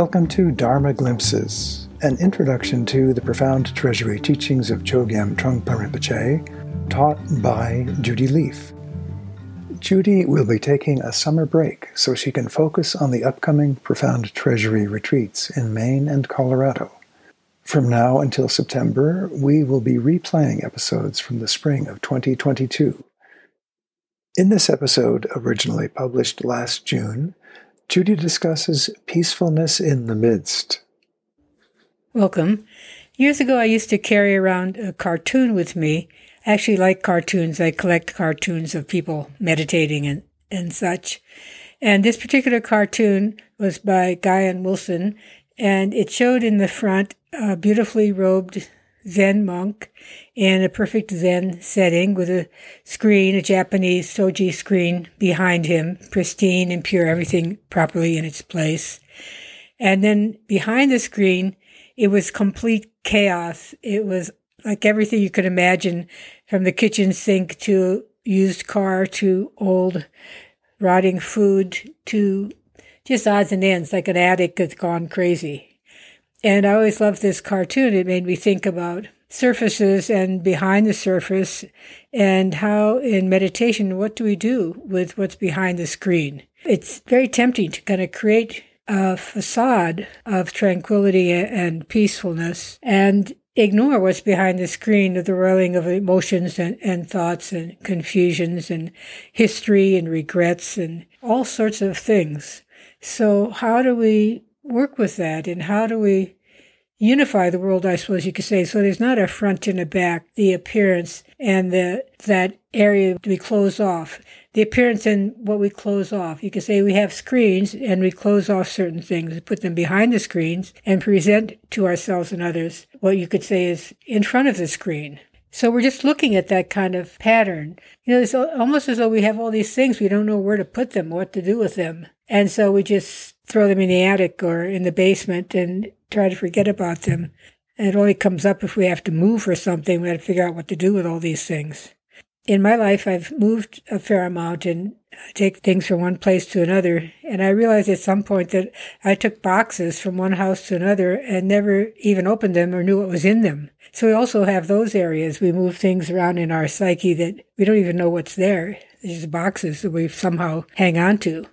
Welcome to Dharma Glimpses, an introduction to the profound treasury teachings of Chogyam Trungpa Rinpoche, taught by Judy Leaf. Judy will be taking a summer break so she can focus on the upcoming Profound Treasury retreats in Maine and Colorado. From now until September, we will be replaying episodes from the spring of 2022. In this episode, originally published last June, Judy discusses peacefulness in the midst. Welcome. Years ago, I used to carry around a cartoon with me. I actually like cartoons. I collect cartoons of people meditating and, and such. And this particular cartoon was by Gahan Wilson, and it showed in the front a beautifully robed Zen monk in a perfect Zen setting with a screen, a Japanese shoji screen behind him, pristine and pure, everything properly in its place. And then behind the screen, it was complete chaos. It was like everything you could imagine from the kitchen sink to used car to old rotting food to just odds and ends, like an addict that's gone crazy. And I always loved this cartoon. It made me think about surfaces and behind the surface and how in meditation, what do we do with what's behind the screen? It's very tempting to kind of create a facade of tranquility and peacefulness and ignore what's behind the screen of the rolling of emotions and, and thoughts and confusions and history and regrets and all sorts of things. So how do we work with that and how do we unify the world, I suppose you could say. So there's not a front and a back, the appearance and the, that area to be closed off. The appearance and what we close off. You could say we have screens and we close off certain things, put them behind the screens and present to ourselves and others what you could say is in front of the screen. So we're just looking at that kind of pattern. You know, it's almost as though we have all these things, we don't know where to put them, what to do with them. And so we just throw them in the attic or in the basement and try to forget about them. And it only comes up if we have to move or something. We have to figure out what to do with all these things. In my life, I've moved a fair amount and take things from one place to another. And I realized at some point that I took boxes from one house to another and never even opened them or knew what was in them. So we also have those areas. We move things around in our psyche that we don't even know what's there. These are boxes that we somehow hang on to.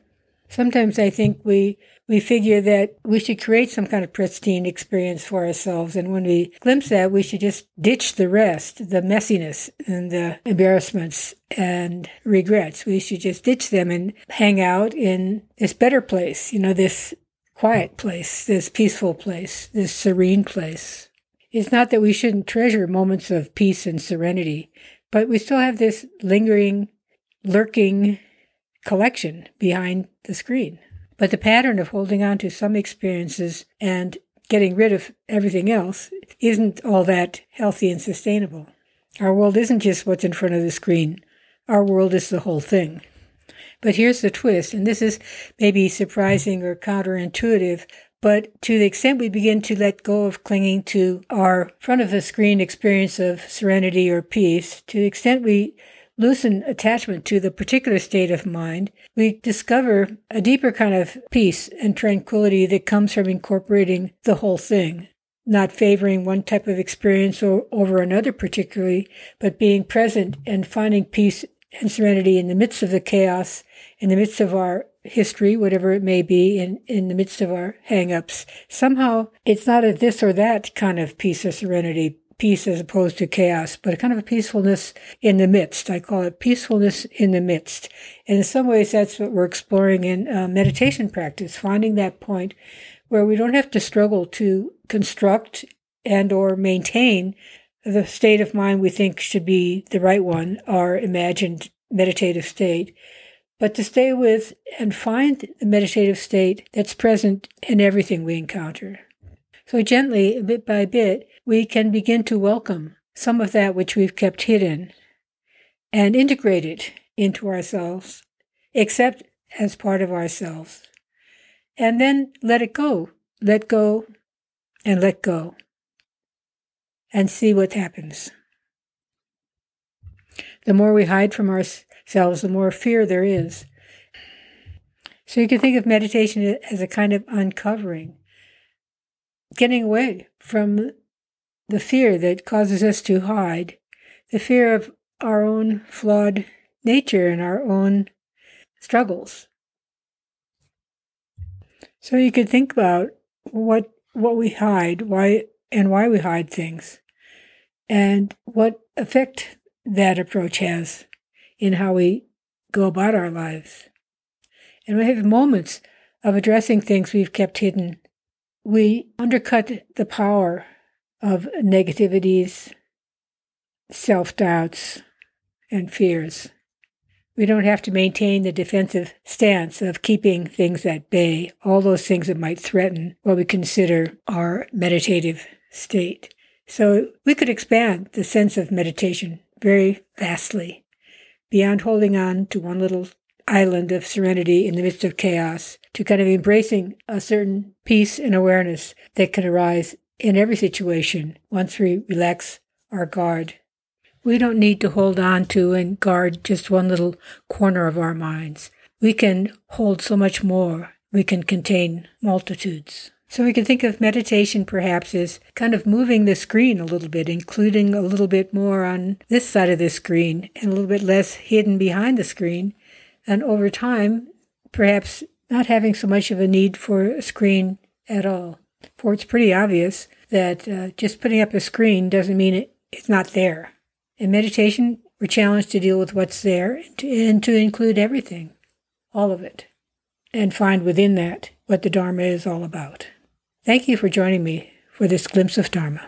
Sometimes I think we we figure that we should create some kind of pristine experience for ourselves. And when we glimpse that, we should just ditch the rest, the messiness and the embarrassments and regrets. We should just ditch them and hang out in this better place, you know, this quiet place, this peaceful place, this serene place. It's not that we shouldn't treasure moments of peace and serenity, but we still have this lingering, lurking collection behind the screen. But the pattern of holding on to some experiences and getting rid of everything else isn't all that healthy and sustainable. Our world isn't just what's in front of the screen. Our world is the whole thing. But here's the twist, and this is maybe surprising or counterintuitive, but to the extent we begin to let go of clinging to our front of the screen experience of serenity or peace, to the extent we loosen attachment to the particular state of mind, we discover a deeper kind of peace and tranquility that comes from incorporating the whole thing, not favoring one type of experience over another particularly, but being present and finding peace and serenity in the midst of the chaos, in the midst of our history, whatever it may be, in, in the midst of our hang-ups. Somehow it's not a this or that kind of peace or serenity, peace as opposed to chaos, but a kind of a peacefulness in the midst. I call it peacefulness in the midst. And in some ways, that's what we're exploring in uh, meditation practice, finding that point where we don't have to struggle to construct and or maintain the state of mind we think should be the right one, our imagined meditative state, but to stay with and find the meditative state that's present in everything we encounter. So gently, bit by bit, we can begin to welcome some of that which we've kept hidden and integrate it into ourselves, accept as part of ourselves, and then let it go, let go, and let go, and see what happens. The more we hide from ourselves, the more fear there is. So you can think of meditation as a kind of uncovering getting away from the fear that causes us to hide, the fear of our own flawed nature and our own struggles. So you could think about what what we hide, why and why we hide things, and what effect that approach has in how we go about our lives. And we have moments of addressing things we've kept hidden. We undercut the power of negativities, self doubts, and fears. We don't have to maintain the defensive stance of keeping things at bay, all those things that might threaten what we consider our meditative state. So we could expand the sense of meditation very vastly beyond holding on to one little island of serenity in the midst of chaos to kind of embracing a certain peace and awareness that can arise in every situation once we relax our guard. We don't need to hold on to and guard just one little corner of our minds. We can hold so much more. We can contain multitudes. So we can think of meditation perhaps as kind of moving the screen a little bit, including a little bit more on this side of the screen and a little bit less hidden behind the screen. And over time, perhaps not having so much of a need for a screen at all. For it's pretty obvious that uh, just putting up a screen doesn't mean it, it's not there. In meditation, we're challenged to deal with what's there and to, and to include everything, all of it, and find within that what the Dharma is all about. Thank you for joining me for this glimpse of Dharma.